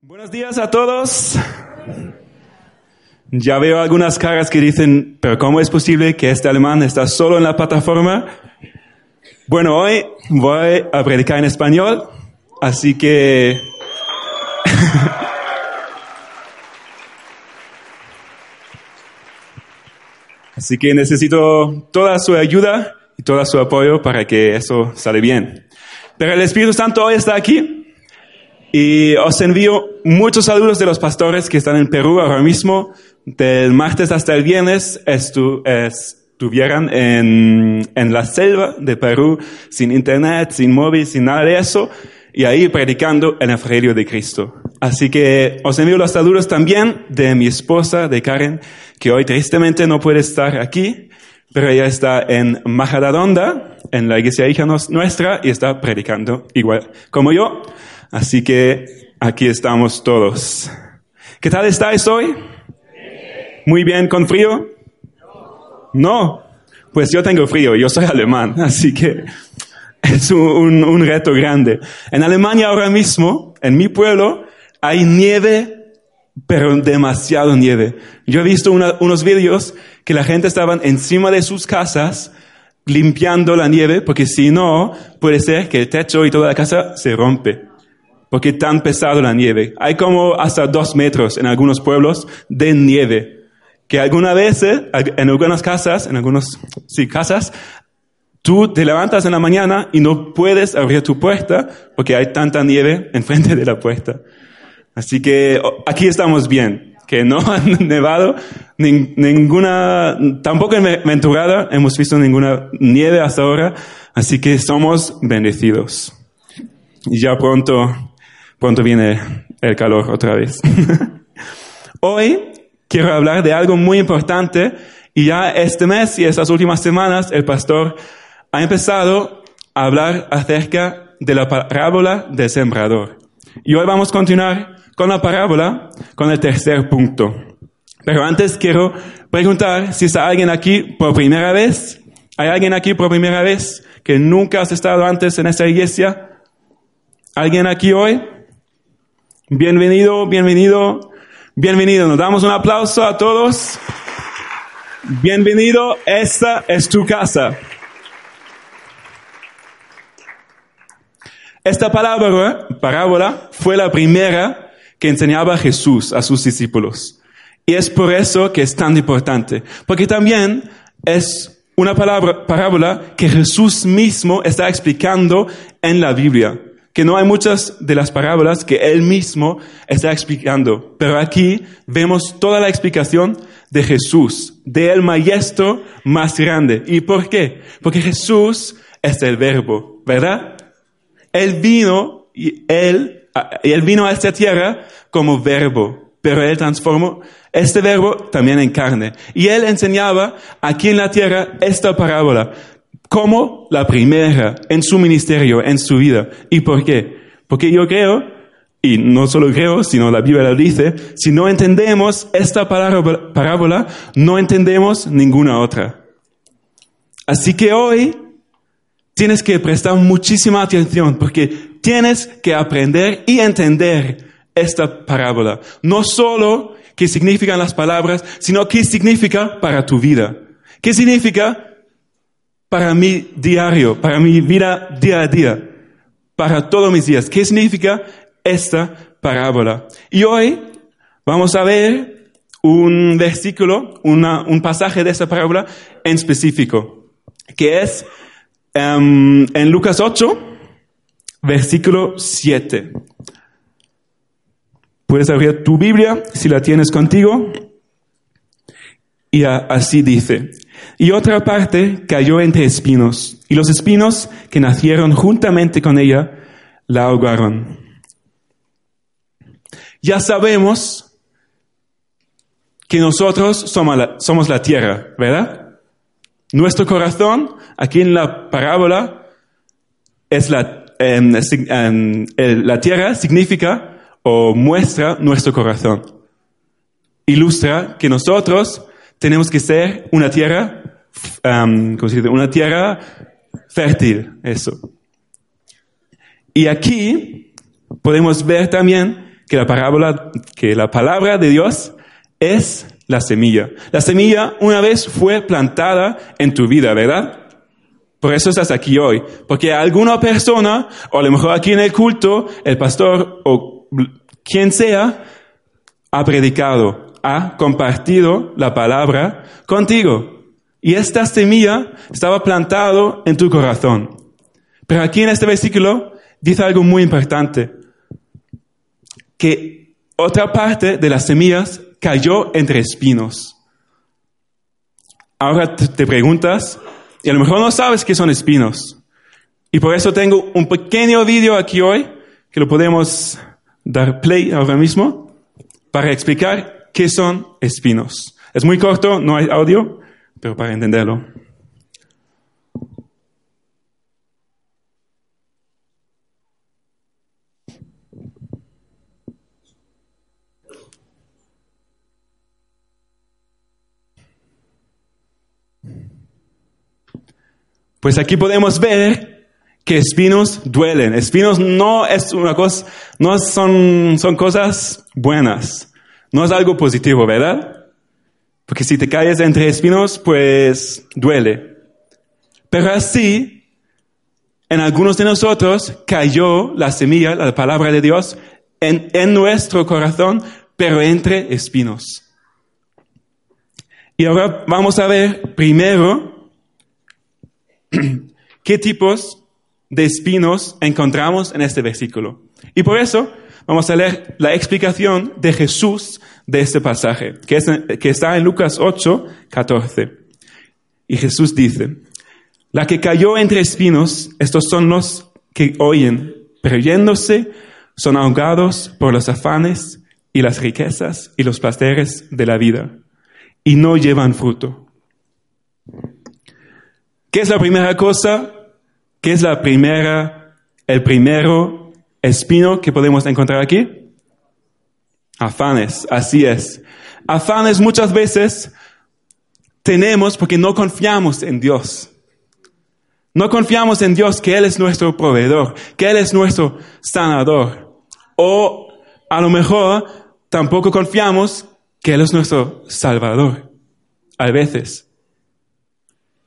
Buenos días a todos. Ya veo algunas caras que dicen, pero ¿cómo es posible que este alemán está solo en la plataforma? Bueno, hoy voy a predicar en español, así que... así que necesito toda su ayuda y todo su apoyo para que eso sale bien. Pero el Espíritu Santo hoy está aquí y os envío muchos saludos de los pastores que están en Perú ahora mismo. Del martes hasta el viernes estu estuvieran en, en la selva de Perú, sin internet, sin móvil, sin nada de eso, y ahí predicando el Evangelio de Cristo. Así que os envío los saludos también de mi esposa, de Karen, que hoy tristemente no puede estar aquí, pero ella está en Majadahonda, en la iglesia hija nuestra, y está predicando igual como yo. Así que aquí estamos todos. ¿Qué tal estáis hoy? Muy bien, ¿con frío? No. Pues yo tengo frío, yo soy alemán, así que es un, reto grande. En Alemania ahora mismo, en mi pueblo, hay nieve pero demasiado nieve. Yo he visto unos vídeos que la gente estaba encima de sus casas limpiando la nieve, porque si no, puede ser que el techo y toda la casa se rompe, porque tan pesado la nieve. Hay como hasta dos metros en algunos pueblos de nieve, que algunas veces, en algunas casas, en algunas, sí, casas, tú te levantas en la mañana y no puedes abrir tu puerta porque hay tanta nieve enfrente de la puerta. Así que aquí estamos bien, que no ha nevado ninguna, tampoco en Venturada hemos visto ninguna nieve hasta ahora, así que somos bendecidos. Y ya pronto, pronto viene el calor otra vez. Hoy quiero hablar de algo muy importante y ya este mes y estas últimas semanas el pastor ha empezado a hablar acerca de la parábola del sembrador. Y hoy vamos a continuar con la parábola, con el tercer punto. Pero antes quiero preguntar si está alguien aquí por primera vez. ¿Hay alguien aquí por primera vez que nunca has estado antes en esta iglesia? ¿Alguien aquí hoy? Bienvenido, bienvenido, bienvenido. Nos damos un aplauso a todos. Bienvenido, esta es tu casa. Esta palabra, parábola, fue la primera que enseñaba Jesús a sus discípulos. Y es por eso que es tan importante, porque también es una palabra, parábola que Jesús mismo está explicando en la Biblia, que no hay muchas de las parábolas que él mismo está explicando, pero aquí vemos toda la explicación de Jesús, del maestro más grande. ¿Y por qué? Porque Jesús es el verbo, ¿verdad? Él vino y él, él vino a esta tierra como verbo, pero él transformó este verbo también en carne. Y él enseñaba aquí en la tierra esta parábola como la primera en su ministerio, en su vida. ¿Y por qué? Porque yo creo, y no solo creo, sino la Biblia lo dice, si no entendemos esta parábola, no entendemos ninguna otra. Así que hoy tienes que prestar muchísima atención porque tienes que aprender y entender esta parábola. No solo qué significan las palabras, sino qué significa para tu vida. ¿Qué significa para mi diario, para mi vida día a día, para todos mis días? ¿Qué significa esta parábola? Y hoy vamos a ver un versículo, un pasaje de esta parábola en específico, que es um, en Lucas 8, versículo 7. Puedes abrir tu Biblia si la tienes contigo. Y así dice, y otra parte cayó entre espinos, y los espinos que nacieron juntamente con ella la ahogaron. Ya sabemos que nosotros somos la, somos la tierra, ¿verdad? Nuestro corazón, aquí en la parábola, es la, em, em, la tierra, significa o muestra nuestro corazón. Ilustra que nosotros tenemos que ser una tierra, um. Una tierra fértil, eso. Y aquí podemos ver también que la parábola, que la palabra de Dios es la semilla. La semilla una vez fue plantada en tu vida, ¿verdad? Por eso estás aquí hoy. Porque alguna persona, o a lo mejor aquí en el culto, el pastor o quien sea, ha predicado, ha compartido la palabra contigo. Y esta semilla estaba plantado en tu corazón. Pero aquí en este versículo dice algo muy importante. Que otra parte de las semillas cayó entre espinos. Ahora te preguntas, y a lo mejor no sabes qué son espinos. Y por eso tengo un pequeño vídeo aquí hoy, que lo podemos dar play ahora mismo, para explicar qué son espinos. Es muy corto, no hay audio, pero para entenderlo. Pues aquí podemos ver que espinos duelen. Espinos no es una cosa, no son, son cosas buenas. No es algo positivo, ¿verdad? Porque si te caes entre espinos, pues duele. Pero así, en algunos de nosotros cayó la semilla, la palabra de Dios, en, en nuestro corazón, pero entre espinos. Y ahora vamos a ver primero qué tipos de espinos encontramos en este versículo. Y por eso vamos a leer la explicación de Jesús de este pasaje, que, está en Lucas 8, 14. Y Jesús dice, la que cayó entre espinos, estos son los que oyen, pero yéndose son ahogados por los afanes y las riquezas y los placeres de la vida, y no llevan fruto. ¿Qué es la primera cosa? ¿Qué es la primera, el primero espino que podemos encontrar aquí? Afanes, así es. Afanes muchas veces tenemos porque no confiamos en Dios. No confiamos en Dios que Él es nuestro proveedor, que Él es nuestro sanador. O a lo mejor tampoco confiamos que Él es nuestro salvador. A veces.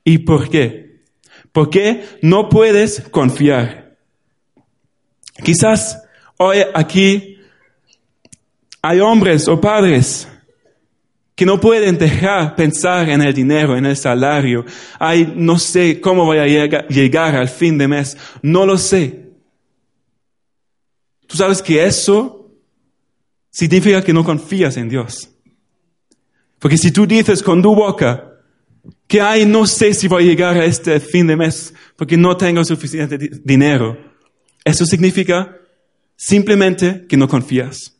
¿Y por qué? ¿Por qué no puedes confiar? Quizás hoy aquí hay hombres o padres que no pueden dejar pensar en el dinero, en el salario. Ay, no sé cómo voy a llegar al fin de mes. No lo sé. Tú sabes que eso significa que no confías en Dios. Porque si tú dices con tu boca, que hay, no sé si voy a llegar a este fin de mes porque no tengo suficiente dinero. Eso significa simplemente que no confías.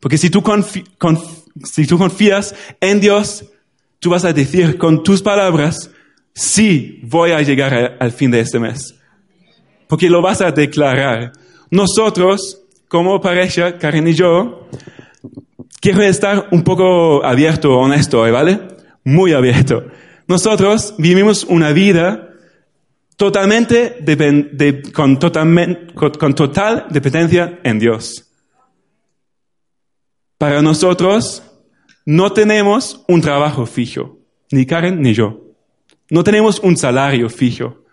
Porque si tú, confías en Dios, tú vas a decir con tus palabras, sí voy a llegar al fin de este mes. Porque lo vas a declarar. Nosotros, como pareja, Karen y yo, quiero estar un poco abierto, honesto, ¿vale? muy abierto. Nosotros vivimos una vida totalmente con, con total dependencia en Dios. Para nosotros no tenemos un trabajo fijo, ni Karen ni yo. No tenemos un salario fijo.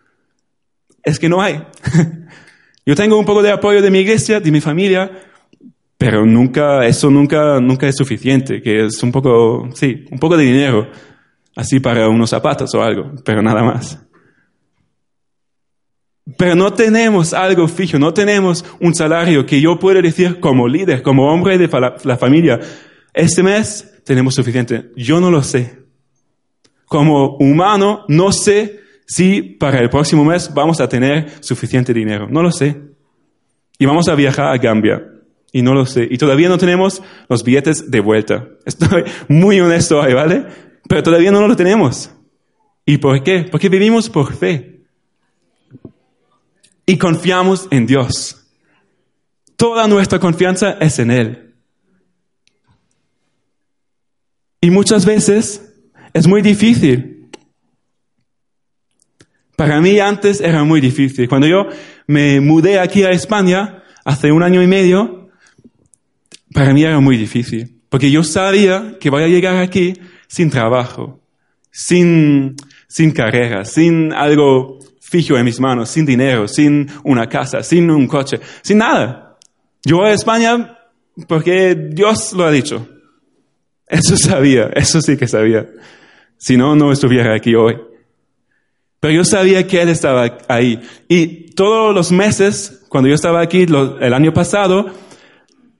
Es que no hay. Yo tengo un poco de apoyo de mi iglesia, de mi familia, pero nunca, eso nunca, nunca es suficiente, que es un poco, sí, un poco de dinero, así para unos zapatos o algo, pero nada más. Pero no tenemos algo fijo, no tenemos un salario que yo pueda decir como líder, como hombre de la familia, este mes tenemos suficiente. Yo no lo sé. Como humano, no sé si para el próximo mes vamos a tener suficiente dinero. No lo sé. Y vamos a viajar a Gambia. Y no lo sé. Y todavía no tenemos los billetes de vuelta. Estoy muy honesto ahí, ¿vale? Pero todavía no lo tenemos. ¿Y por qué? Porque vivimos por fe. Y confiamos en Dios. Toda nuestra confianza es en Él. Y muchas veces es muy difícil. Para mí antes era muy difícil. Cuando yo me mudé aquí a España, hace un año y medio, para mí era muy difícil, porque yo sabía que voy a llegar aquí sin trabajo, sin, sin carrera, sin algo fijo en mis manos, sin dinero, sin una casa, sin un coche, sin nada. Yo voy a España porque Dios lo ha dicho. Eso sabía, eso sí que sabía. Si no, no estuviera aquí hoy. Pero yo sabía que Él estaba ahí. Y todos los meses, cuando yo estaba aquí el año pasado,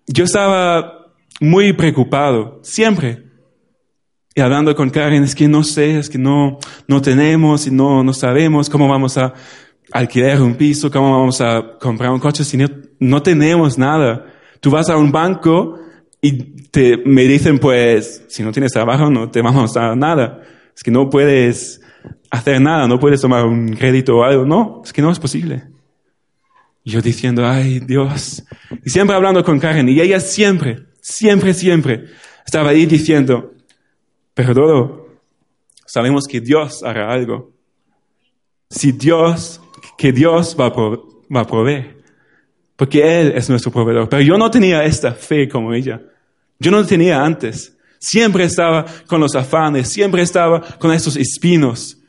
yo estaba muy preocupado, siempre. Y hablando con Karen, es que no sé, es que no, no tenemos y no, no sabemos cómo vamos a alquilar un piso, cómo vamos a comprar un coche si no, no tenemos nada. Tú vas a un banco y te, me dicen, pues, si no tienes trabajo, no te vamos a dar nada. Es que no puedes hacer nada, no puedes tomar un crédito o algo. No, es que no es posible. Y yo diciendo, ay Dios. Y siempre hablando con Karen, y ella siempre, siempre, siempre estaba ahí diciendo, pero todo, sabemos que Dios hará algo. Si Dios, que Dios va a, va a proveer. Porque Él es nuestro proveedor. Pero yo no tenía esta fe como ella. Yo no tenía antes. Siempre estaba con los afanes, siempre estaba con estos espinos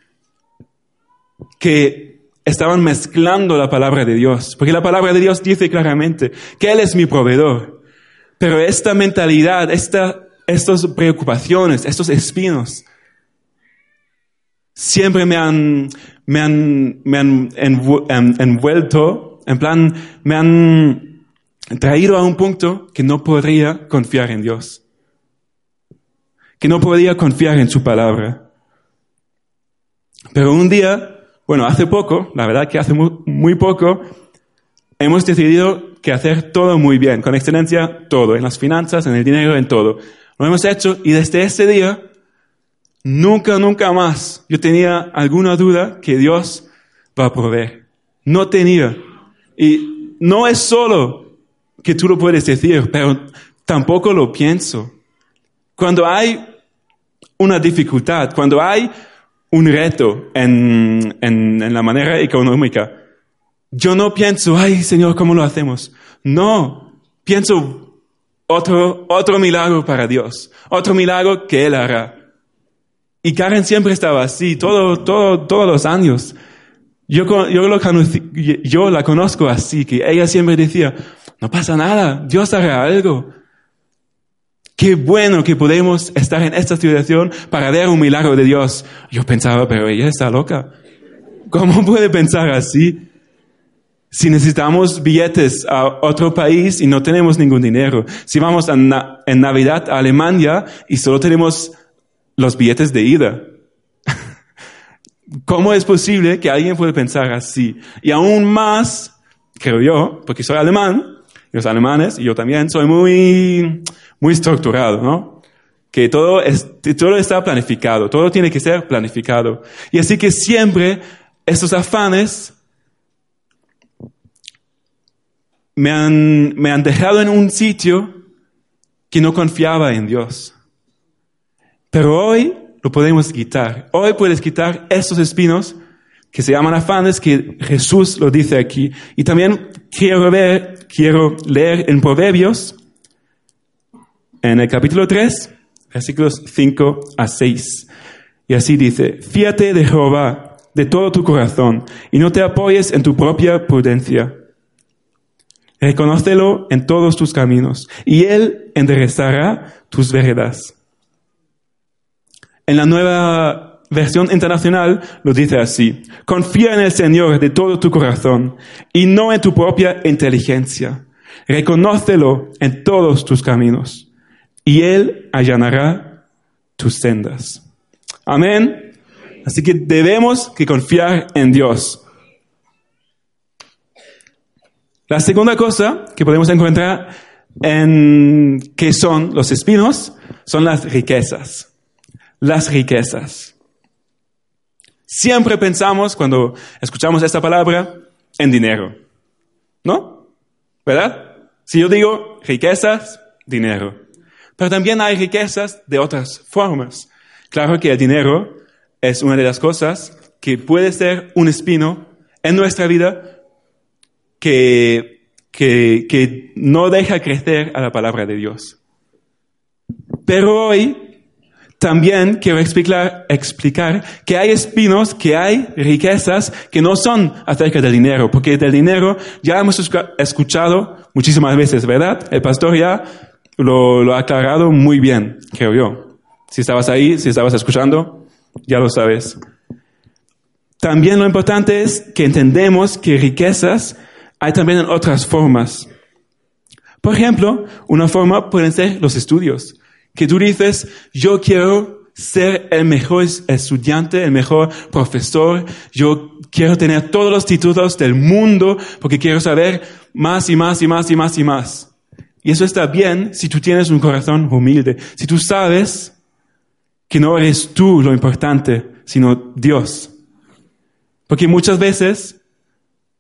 que estaban mezclando la palabra de Dios. Porque la palabra de Dios dice claramente que Él es mi proveedor. Pero esta mentalidad, esta estas preocupaciones, estos espinos, siempre me han, me han, me han envuelto, en plan, me han traído a un punto que no podría confiar en Dios, que no podía confiar en su palabra. Pero un día, bueno, hace poco, la verdad que hace muy poco, hemos decidido que hacer todo muy bien, con excelencia todo, en las finanzas, en el dinero, en todo. Lo hemos hecho y desde ese día, nunca, nunca más yo tenía alguna duda que Dios va a proveer. No tenía. Y no es solo que tú lo puedes decir, pero tampoco lo pienso. Cuando hay una dificultad, cuando hay un reto en, en, en la manera económica, yo no pienso, ay Señor, ¿cómo lo hacemos? No, pienso, otro, otro milagro para Dios, otro milagro que Él hará. Y Karen siempre estaba así, todo, todo, todos los años. Yo, yo, lo yo la conozco así, que ella siempre decía, no pasa nada, Dios hará algo. Qué bueno que podemos estar en esta situación para ver un milagro de Dios. Yo pensaba, pero ella está loca. ¿Cómo puede pensar así? Si necesitamos billetes a otro país y no tenemos ningún dinero. Si vamos en Navidad a Alemania y solo tenemos los billetes de ida. ¿Cómo es posible que alguien pueda pensar así? Y aún más, creo yo, porque soy alemán, y los alemanes, y yo también, soy muy, muy estructurado, ¿no? Que todo, es, todo está planificado, todo tiene que ser planificado. Y así que siempre estos afanes me han, me han dejado en un sitio que no confiaba en Dios. Pero hoy lo podemos quitar. Hoy puedes quitar estos espinos que se llaman afanes, que Jesús lo dice aquí. Y también quiero ver, quiero leer en Proverbios, en el capítulo 3, versículos 5 a 6. Y así dice, fíate de Jehová de todo tu corazón y no te apoyes en tu propia prudencia. Reconócelo en todos tus caminos y Él enderezará tus veredas. En la nueva versión internacional lo dice así, confía en el Señor de todo tu corazón y no en tu propia inteligencia. Reconócelo en todos tus caminos y Él allanará tus sendas. Amén. Así que debemos que confiar en Dios. La segunda cosa que podemos encontrar en qué son los espinos son las riquezas. Las riquezas. Siempre pensamos cuando escuchamos esta palabra en dinero. ¿No? ¿Verdad? Si yo digo riquezas, dinero. Pero también hay riquezas de otras formas. Claro que el dinero es una de las cosas que puede ser un espino en nuestra vida que que, que no deja crecer a la palabra de Dios. Pero hoy también quiero explicar, explicar que hay espinos, que hay riquezas que no son acerca del dinero, porque del dinero ya hemos escuchado muchísimas veces, ¿verdad? El pastor ya lo, lo ha aclarado muy bien, creo yo. Si estabas ahí, si estabas escuchando, ya lo sabes. También lo importante es que entendemos que riquezas hay también otras formas. Por ejemplo, una forma pueden ser los estudios. Que tú dices, yo quiero ser el mejor estudiante, el mejor profesor, yo quiero tener todos los títulos del mundo porque quiero saber más y más y más y más y más. Y eso está bien si tú tienes un corazón humilde, si tú sabes que no eres tú lo importante, sino Dios. Porque muchas veces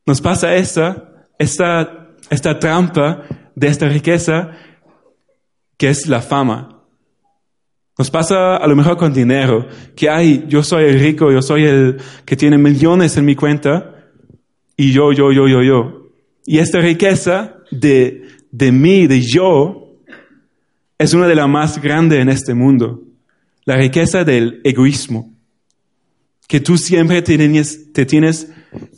nos pasa esta, esta, esta trampa de esta riqueza que es la fama. Nos pasa a lo mejor con dinero, que hay, yo soy el rico, yo soy el que tiene millones en mi cuenta, y yo, yo, yo, yo, yo. Y esta riqueza de, de mí, de yo, es una de las más grandes en este mundo. La riqueza del egoísmo que tú siempre tienes, te tienes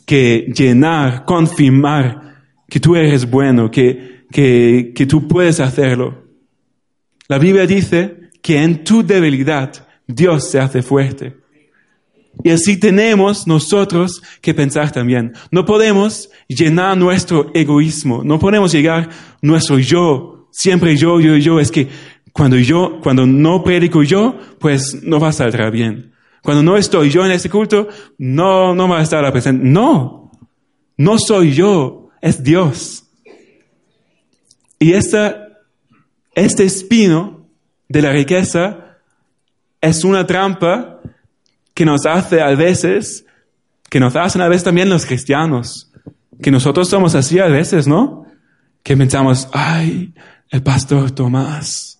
que llenar, confirmar que tú eres bueno, que, que, que tú puedes hacerlo. La Biblia dice que en tu debilidad Dios se hace fuerte. Y así tenemos nosotros que pensar también. No podemos llenar nuestro egoísmo, no podemos llegar nuestro yo, siempre yo, yo, yo. Es que cuando yo, cuando no predico yo, pues no va a saldrá bien. Cuando no estoy yo en ese culto, no, no va a estar la presencia. No, no soy yo, es Dios. Y esta, este espino de la riqueza es una trampa que nos hace a veces, que nos hacen a veces también los cristianos, que nosotros somos así a veces, ¿no? Que pensamos, ay, el pastor Tomás,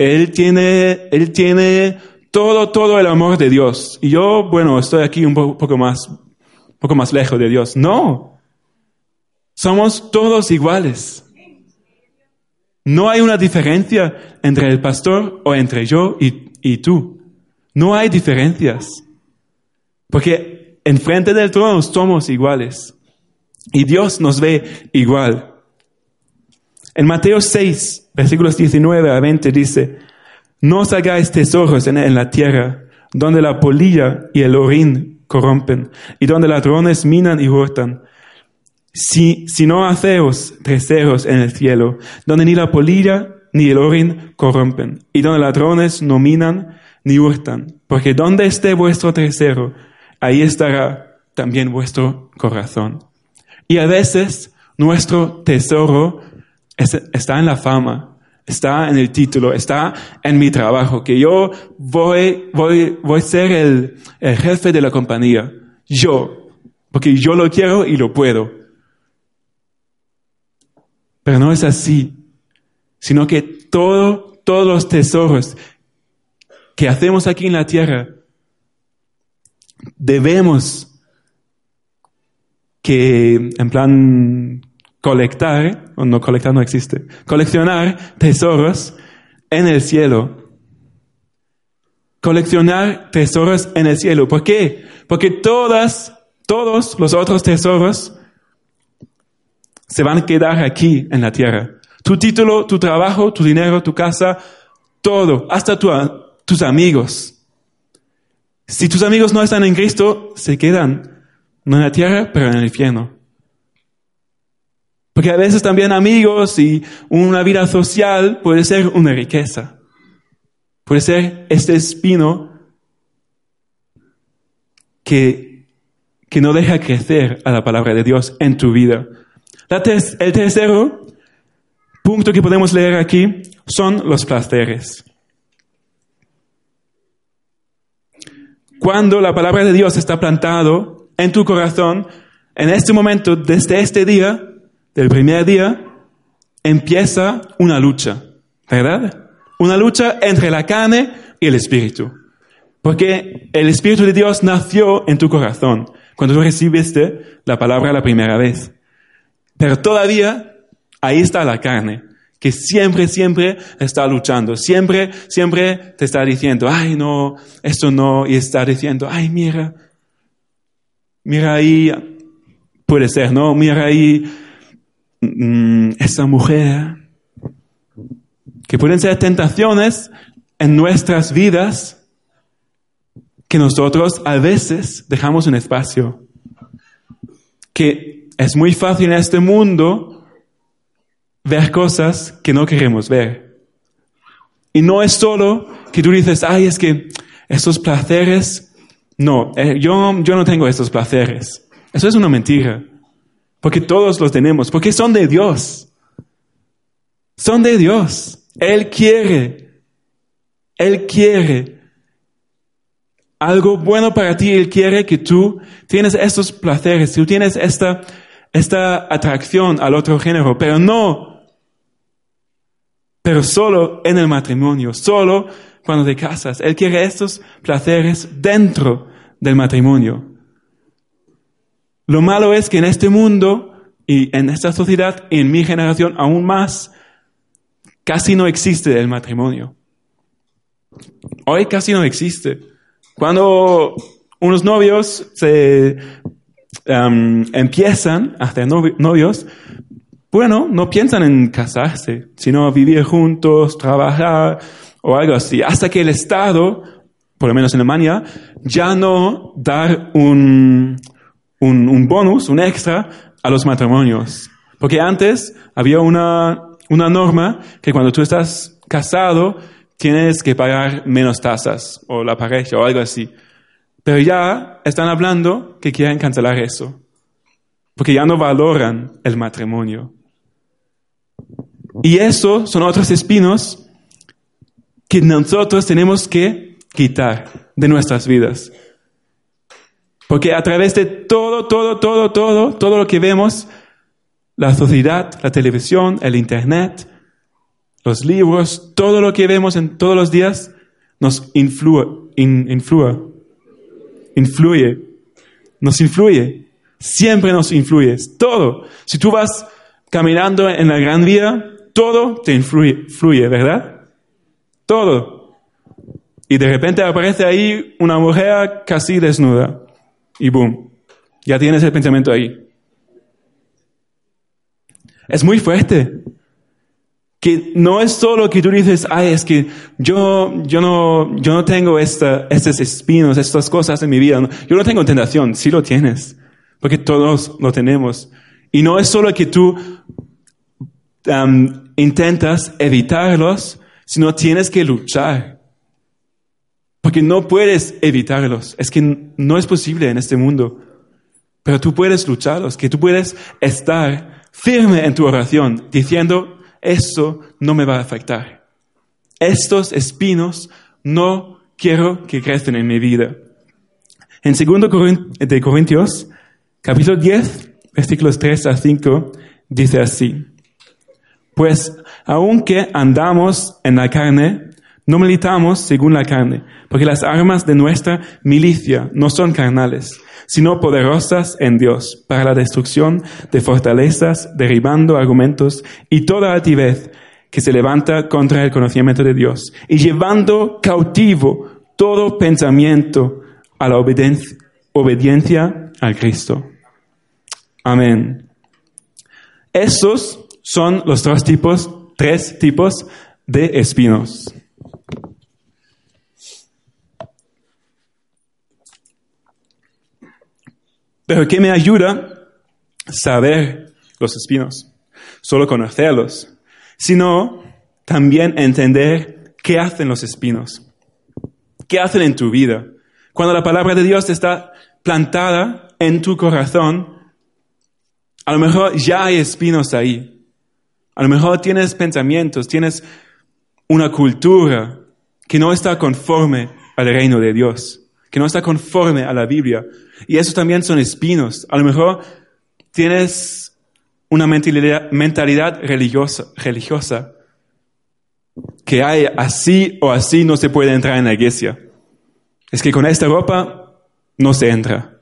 él tiene, él tiene todo, todo el amor de Dios. Y yo, bueno, estoy aquí un poco, más, un poco más lejos de Dios. No. Somos todos iguales. No hay una diferencia entre el pastor o entre yo y, tú. No hay diferencias. Porque enfrente del trono somos iguales. Y Dios nos ve igual. En Mateo 6, versículos 19 a 20 dice, no os hagáis tesoros en, la tierra, donde la polilla y el orín corrompen, y donde ladrones minan y hurtan. Si, si no haceos tesoros en el cielo, donde ni la polilla ni el orín corrompen, y donde ladrones no minan ni hurtan, porque donde esté vuestro tesoro, ahí estará también vuestro corazón. Y a veces nuestro tesoro está en la fama, está en el título, está en mi trabajo, que yo voy, voy, voy a ser el, el jefe de la compañía. Yo, porque yo lo quiero y lo puedo. Pero no es así, sino que todo, todos los tesoros que hacemos aquí en la tierra, debemos que, en plan colectar, o no colectar no existe, coleccionar tesoros en el cielo. Coleccionar tesoros en el cielo. ¿Por qué? Porque todas, todos los otros tesoros se van a quedar aquí en la tierra. Tu título, tu trabajo, tu dinero, tu casa, todo, hasta tus amigos. Si tus amigos no están en Cristo, se quedan, no en la tierra, pero en el infierno. Porque a veces también amigos y una vida social puede ser una riqueza. Puede ser este espino que, que no deja crecer a la palabra de Dios en tu vida. El tercero punto que podemos leer aquí son los placeres. Cuando la palabra de Dios está plantado en tu corazón, en este momento, desde este día, del primer día, empieza una lucha, ¿verdad? Una lucha entre la carne y el espíritu. Porque el Espíritu de Dios nació en tu corazón cuando tú recibiste la palabra la primera vez. Pero todavía ahí está la carne, que siempre, siempre está luchando, siempre, siempre te está diciendo, ay no, esto no, y está diciendo, ay mira, mira ahí, puede ser, ¿no? Mira ahí, mm, esa mujer, que pueden ser tentaciones en nuestras vidas que nosotros a veces dejamos un espacio. Que es muy fácil en este mundo ver cosas que no queremos ver. Y no es solo que tú dices, ay, es que estos placeres, no, eh, yo, yo no tengo estos placeres. Eso es una mentira. Porque todos los tenemos, porque son de Dios. Son de Dios. Él quiere, Él quiere algo bueno para ti. Él quiere que tú tienes estos placeres, tú tienes esta, esta atracción al otro género, pero no, pero solo en el matrimonio, solo cuando te casas. Él quiere estos placeres dentro del matrimonio. Lo malo es que en este mundo y en esta sociedad y en mi generación aún más, casi no existe el matrimonio. Hoy casi no existe. Cuando unos novios se um, empiezan a hacer novios, bueno, no piensan en casarse, sino vivir juntos, trabajar o algo así, hasta que el Estado, por lo menos en Alemania, ya no dar un, un, un bonus, un extra a los matrimonios. Porque antes había una una norma que cuando tú estás casado tienes que pagar menos tasas o la pareja o algo así. Pero ya están hablando que quieren cancelar eso, porque ya no valoran el matrimonio. Y eso son otros espinos que nosotros tenemos que quitar de nuestras vidas. Porque a través de todo, todo, todo, todo, todo lo que vemos, la sociedad, la televisión, el Internet, los libros, todo lo que vemos en todos los días nos influye, influye, nos influye, siempre nos influye, todo. Si tú vas caminando en la gran vía, todo te influye, fluye, ¿verdad? Todo. Y de repente aparece ahí una mujer casi desnuda y boom, ya tienes el pensamiento ahí. Es muy fuerte. Que no es solo que tú dices, ay, es que yo, yo no, yo no tengo esta, estos espinos, estas cosas en mi vida. Yo no tengo tentación. Sí lo tienes. Porque todos lo tenemos. Y no es solo que tú um, intentas evitarlos, sino tienes que luchar. Porque no puedes evitarlos. Es que no es posible en este mundo. Pero tú puedes lucharlos, que tú puedes estar firme en tu oración, diciendo, esto no me va a afectar. Estos espinos no quiero que crezcan en mi vida. En 2 de Corintios, capítulo 10, versículos 3 a 5, dice así, pues aunque andamos en la carne, no militamos según la carne, porque las armas de nuestra milicia no son carnales, sino poderosas en Dios para la destrucción de fortalezas, derribando argumentos y toda altivez que se levanta contra el conocimiento de Dios y llevando cautivo todo pensamiento a la obediencia, obediencia al Cristo. Amén. Estos son los tipos, tres tipos de espinos. Pero ¿qué me ayuda? Saber los espinos, solo conocerlos, sino también entender qué hacen los espinos, qué hacen en tu vida. Cuando la palabra de Dios está plantada en tu corazón, a lo mejor ya hay espinos ahí. A lo mejor tienes pensamientos, tienes una cultura que no está conforme al reino de Dios, que no está conforme a la Biblia, y eso también son espinos. A lo mejor tienes una mentalidad, religiosa, religiosa que hay así o así no se puede entrar en la iglesia. Es que con esta ropa no se entra.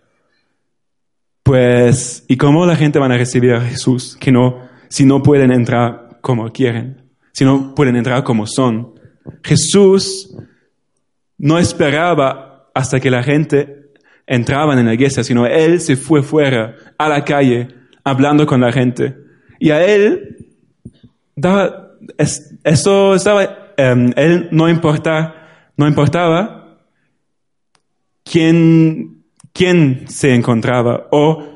Pues, ¿y cómo la gente van a recibir a Jesús que no, si no pueden entrar como quieren, si no pueden entrar como son? Jesús no esperaba hasta que la gente entraba en la iglesia, sino él se fue fuera a la calle hablando con la gente. Y a él daba, eso estaba, em, él no importa, no importaba quién, quién se encontraba o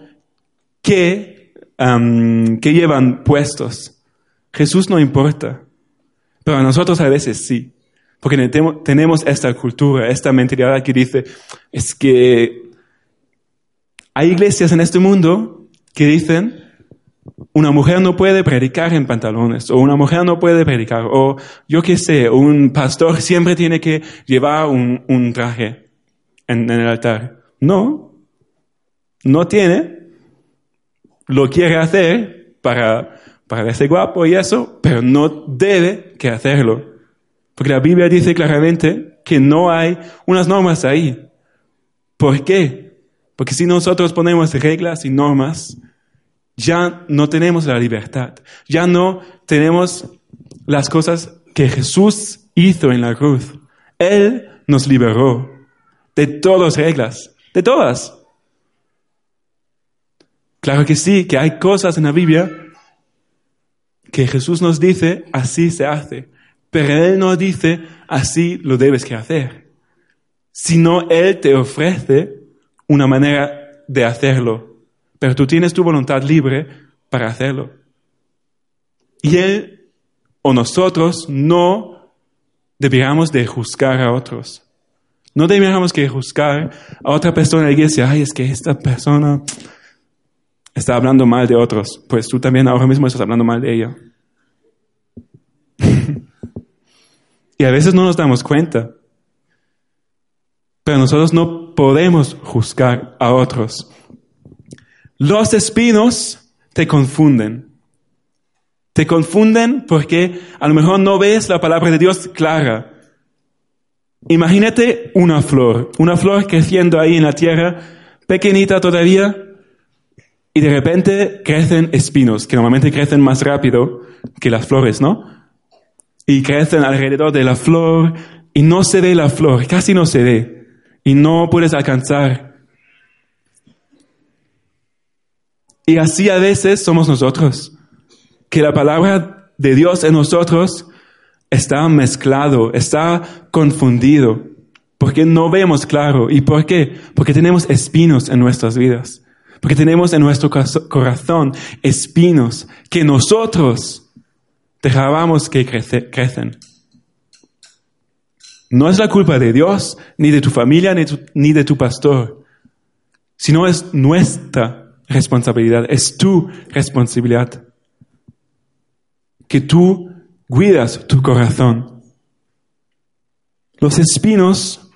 qué, em, qué llevan puestos. Jesús no importa. Pero a nosotros a veces sí. Porque tenemos esta cultura, esta mentalidad que dice, es que hay iglesias en este mundo que dicen, una mujer no puede predicar en pantalones, o una mujer no puede predicar, o yo qué sé, un pastor siempre tiene que llevar un, traje en, el altar. No, no tiene, lo quiere hacer para verse guapo y eso, pero no debe que hacerlo. Porque la Biblia dice claramente que no hay unas normas ahí. ¿Por qué? Porque si nosotros ponemos reglas y normas, ya no tenemos la libertad, ya no tenemos las cosas que Jesús hizo en la cruz. Él nos liberó de todas las reglas, de todas. Claro que sí, que hay cosas en la Biblia que Jesús nos dice, así se hace. Pero Él no dice, así lo debes que hacer. Sino Él te ofrece una manera de hacerlo. Pero tú tienes tu voluntad libre para hacerlo. Y Él o nosotros no deberíamos de juzgar a otros. No deberíamos que juzgar a otra persona en la iglesia. Ay, es que esta persona está hablando mal de otros, pues tú también ahora mismo estás hablando mal de ella. y a veces no nos damos cuenta. Pero nosotros no podemos juzgar a otros. Los espinos te confunden. Te confunden porque a lo mejor no ves la palabra de Dios clara. Imagínate una flor, una flor creciendo ahí en la tierra, pequeñita todavía, y de repente crecen espinos, que normalmente crecen más rápido que las flores, ¿no? Y crecen alrededor de la flor y no se ve la flor, casi no se ve. Y no puedes alcanzar. Y así a veces somos nosotros, que la palabra de Dios en nosotros está mezclado, está confundido, porque no vemos claro. ¿Y por qué? Porque tenemos espinos en nuestras vidas. Porque tenemos en nuestro corazón espinos que nosotros dejábamos que crecen. No es la culpa de Dios, ni de tu familia, ni, de tu pastor, sino es nuestra responsabilidad, es tu responsabilidad. Que tú cuidas tu corazón. Los espinos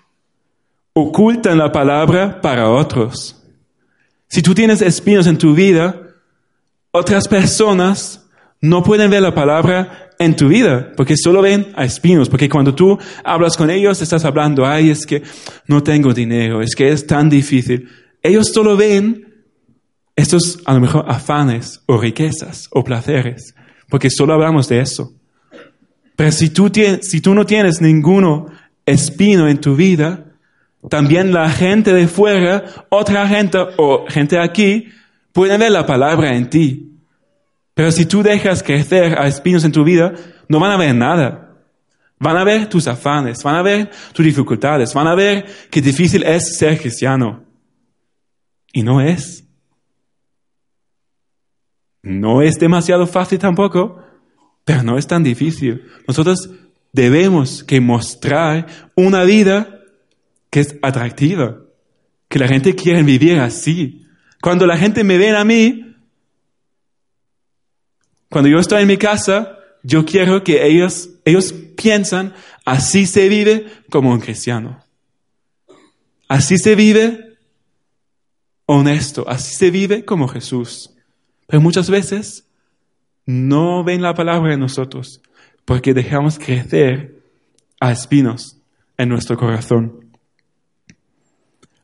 ocultan la palabra para otros. Si tú tienes espinos en tu vida, otras personas no pueden ver la palabra en tu vida, porque solo ven a espinos, porque cuando tú hablas con ellos, estás hablando, ay, es que no tengo dinero, es que es tan difícil. Ellos solo ven estos, a lo mejor, afanes o riquezas o placeres, porque solo hablamos de eso. Pero si tú, si tú no tienes ninguno espino en tu vida, también la gente de fuera, otra gente o gente aquí, pueden ver la palabra en ti. Pero si tú dejas crecer a espinos en tu vida, no van a ver nada. Van a ver tus afanes, van a ver tus dificultades, van a ver qué difícil es ser cristiano. Y no es. No es demasiado fácil tampoco, pero no es tan difícil. Nosotros debemos que mostrar una vida que es atractiva, que la gente quiere vivir así. Cuando la gente me ve a mí, cuando yo estoy en mi casa, yo quiero que ellos, ellos piensan, así se vive como un cristiano. Así se vive honesto, así se vive como Jesús. Pero muchas veces no ven la palabra en nosotros porque dejamos crecer a espinos en nuestro corazón.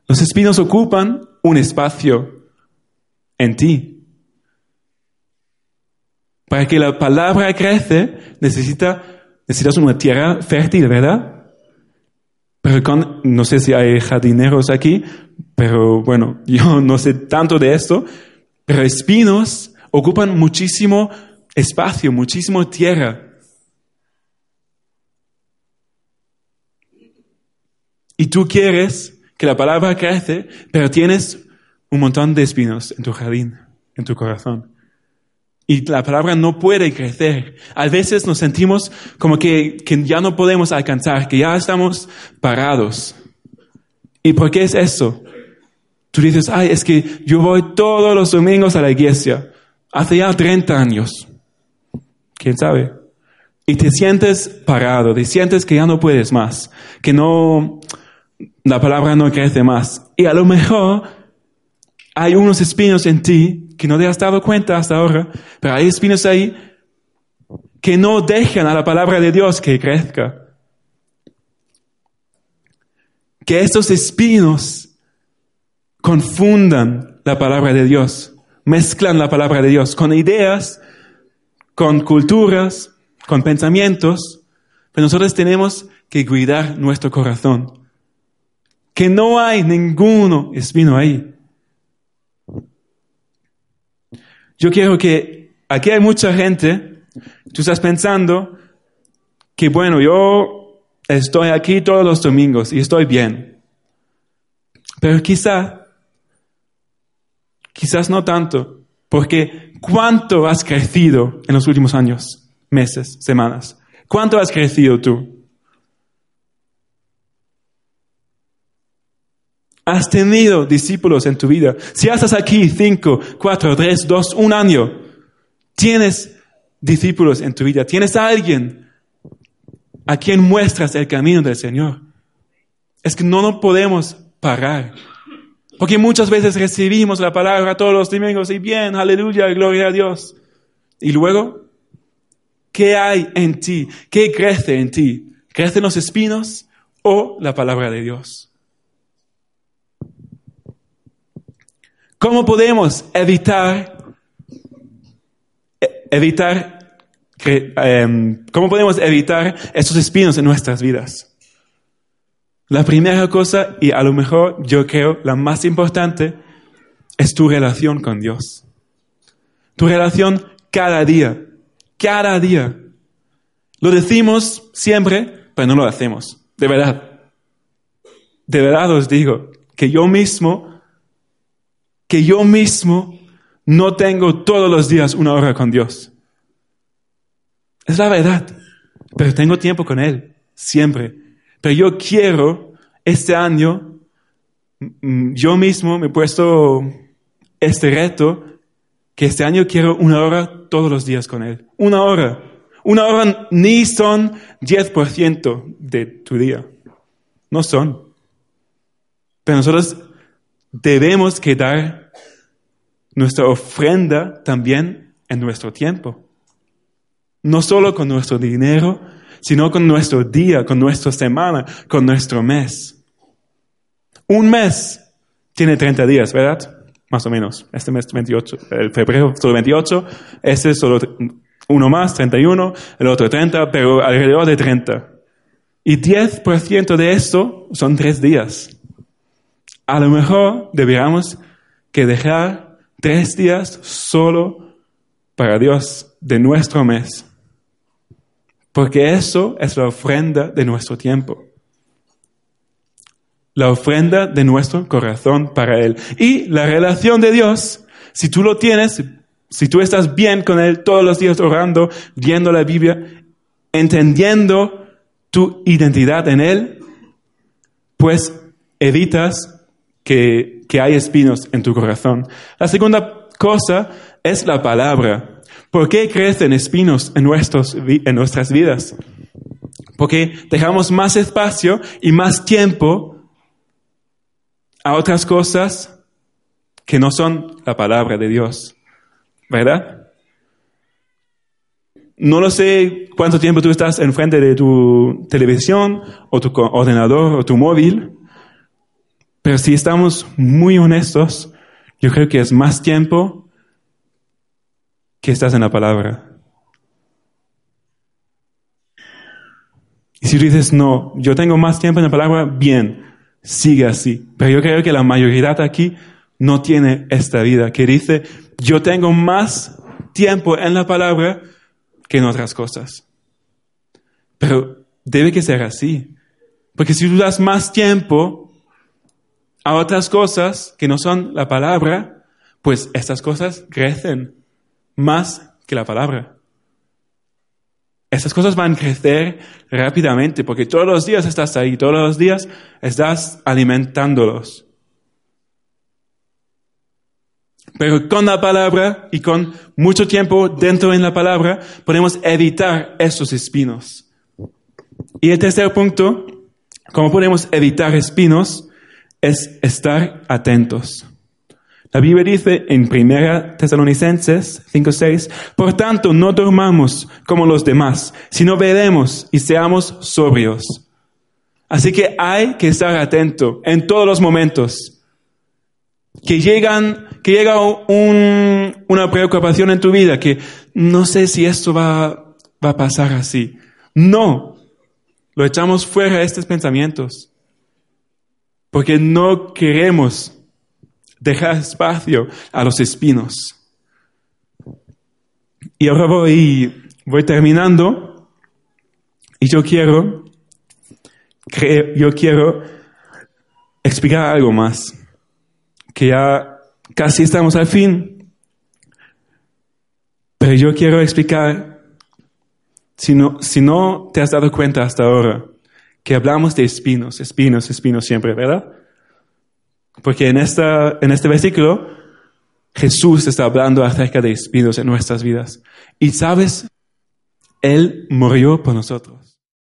Los espinos ocupan un espacio en ti. Para que la palabra crece, necesita, necesitas una tierra fértil, ¿verdad? Pero con, no sé si hay jardineros aquí, pero bueno, yo no sé tanto de esto, pero espinos ocupan muchísimo espacio, muchísimo tierra. Y tú quieres que la palabra crece, pero tienes un montón de espinos en tu jardín, en tu corazón. Y la palabra no puede crecer. A veces nos sentimos como que, que ya no podemos alcanzar, que ya estamos parados. ¿Y por qué es eso? Tú dices, ay, es que yo voy todos los domingos a la iglesia, hace ya 30 años. ¿Quién sabe? Y te sientes parado, te sientes que ya no puedes más, que no, la palabra no crece más. Y a lo mejor hay unos espinos en ti que no te has dado cuenta hasta ahora, pero hay espinos ahí que no dejan a la palabra de Dios que crezca. Que estos espinos confundan la palabra de Dios, mezclan la palabra de Dios con ideas, con culturas, con pensamientos, pero nosotros tenemos que cuidar nuestro corazón que no hay ninguno espino ahí. Yo quiero que aquí hay mucha gente, tú estás pensando que bueno, yo estoy aquí todos los domingos y estoy bien. Pero quizá, quizás no tanto, porque ¿cuánto has crecido en los últimos años, meses, semanas? ¿Cuánto has crecido tú? Has tenido discípulos en tu vida. Si estás aquí cinco, cuatro, tres, dos, un año, tienes discípulos en tu vida. Tienes a alguien a quien muestras el camino del Señor. Es que no nos podemos parar. Porque muchas veces recibimos la palabra todos los domingos y bien, aleluya, gloria a Dios. Y luego, ¿qué hay en ti? ¿Qué crece en ti? ¿Crecen los espinos o la palabra de Dios? ¿Cómo podemos evitar, e, evitar, em, cómo podemos evitar estos espinos en nuestras vidas? La primera cosa, y a lo mejor yo creo la más importante, es tu relación con Dios. Tu relación cada día, cada día. Lo decimos siempre, pero no lo hacemos. De verdad. De verdad os digo que yo mismo que yo mismo no tengo todos los días una hora con Dios. Es la verdad. Pero tengo tiempo con Él, siempre. Pero yo quiero, este año, mm, yo mismo me he puesto este reto, que este año quiero una hora todos los días con Él. Una hora. Una hora ni son 10% de tu día. No son. Pero nosotros debemos quedar nuestra ofrenda también en nuestro tiempo. No solo con nuestro dinero, sino con nuestro día, con nuestra semana, con nuestro mes. Un mes tiene 30 días, ¿verdad? Más o menos. Este mes 28, el febrero solo 28, ese solo uno más, 31, el otro 30, pero alrededor de 30. Y 10% de esto son tres días. A lo mejor deberíamos que dejar tres días solo para Dios de nuestro mes. Porque eso es la ofrenda de nuestro tiempo. La ofrenda de nuestro corazón para Él. Y la relación de Dios, si tú lo tienes, si tú estás bien con Él todos los días orando, viendo la Biblia, entendiendo tu identidad en Él, pues evitas que, hay espinos en tu corazón. La segunda cosa es la palabra. ¿Por qué crecen espinos en, nuestros, en nuestras vidas? Porque dejamos más espacio y más tiempo a otras cosas que no son la palabra de Dios. ¿Verdad? No lo sé cuánto tiempo tú estás enfrente de tu televisión o tu ordenador o tu móvil, pero si estamos muy honestos, yo creo que es más tiempo que estás en la palabra. Y si dices, no, yo tengo más tiempo en la palabra, bien, sigue así. Pero yo creo que la mayoría aquí no tiene esta vida, que dice, yo tengo más tiempo en la palabra que en otras cosas. Pero debe que ser así. Porque si tú das más tiempo a otras cosas que no son la palabra, pues estas cosas crecen más que la palabra. Estas cosas van a crecer rápidamente porque todos los días estás ahí, todos los días estás alimentándolos. Pero con la palabra y con mucho tiempo dentro en la palabra podemos evitar esos espinos. Y el tercer punto, cómo podemos evitar espinos, es estar atentos. La Biblia dice en 1 Tesalonicenses 5:6, por tanto no dormamos como los demás, sino veremos y seamos sobrios. Así que hay que estar atento en todos los momentos. Que llegan, que llega una preocupación en tu vida, que no sé si esto va, va a pasar así. No, lo echamos fuera de estos pensamientos. Porque no queremos dejar espacio a los espinos. Y ahora voy, voy terminando y yo quiero, yo quiero explicar algo más, que ya casi estamos al fin, pero yo quiero explicar, si no, si no te has dado cuenta hasta ahora, que hablamos de espinos, espinos, espinos siempre, ¿verdad? Porque en, esta, en este versículo Jesús está hablando acerca de espinos en nuestras vidas. Y sabes, Él murió por nosotros.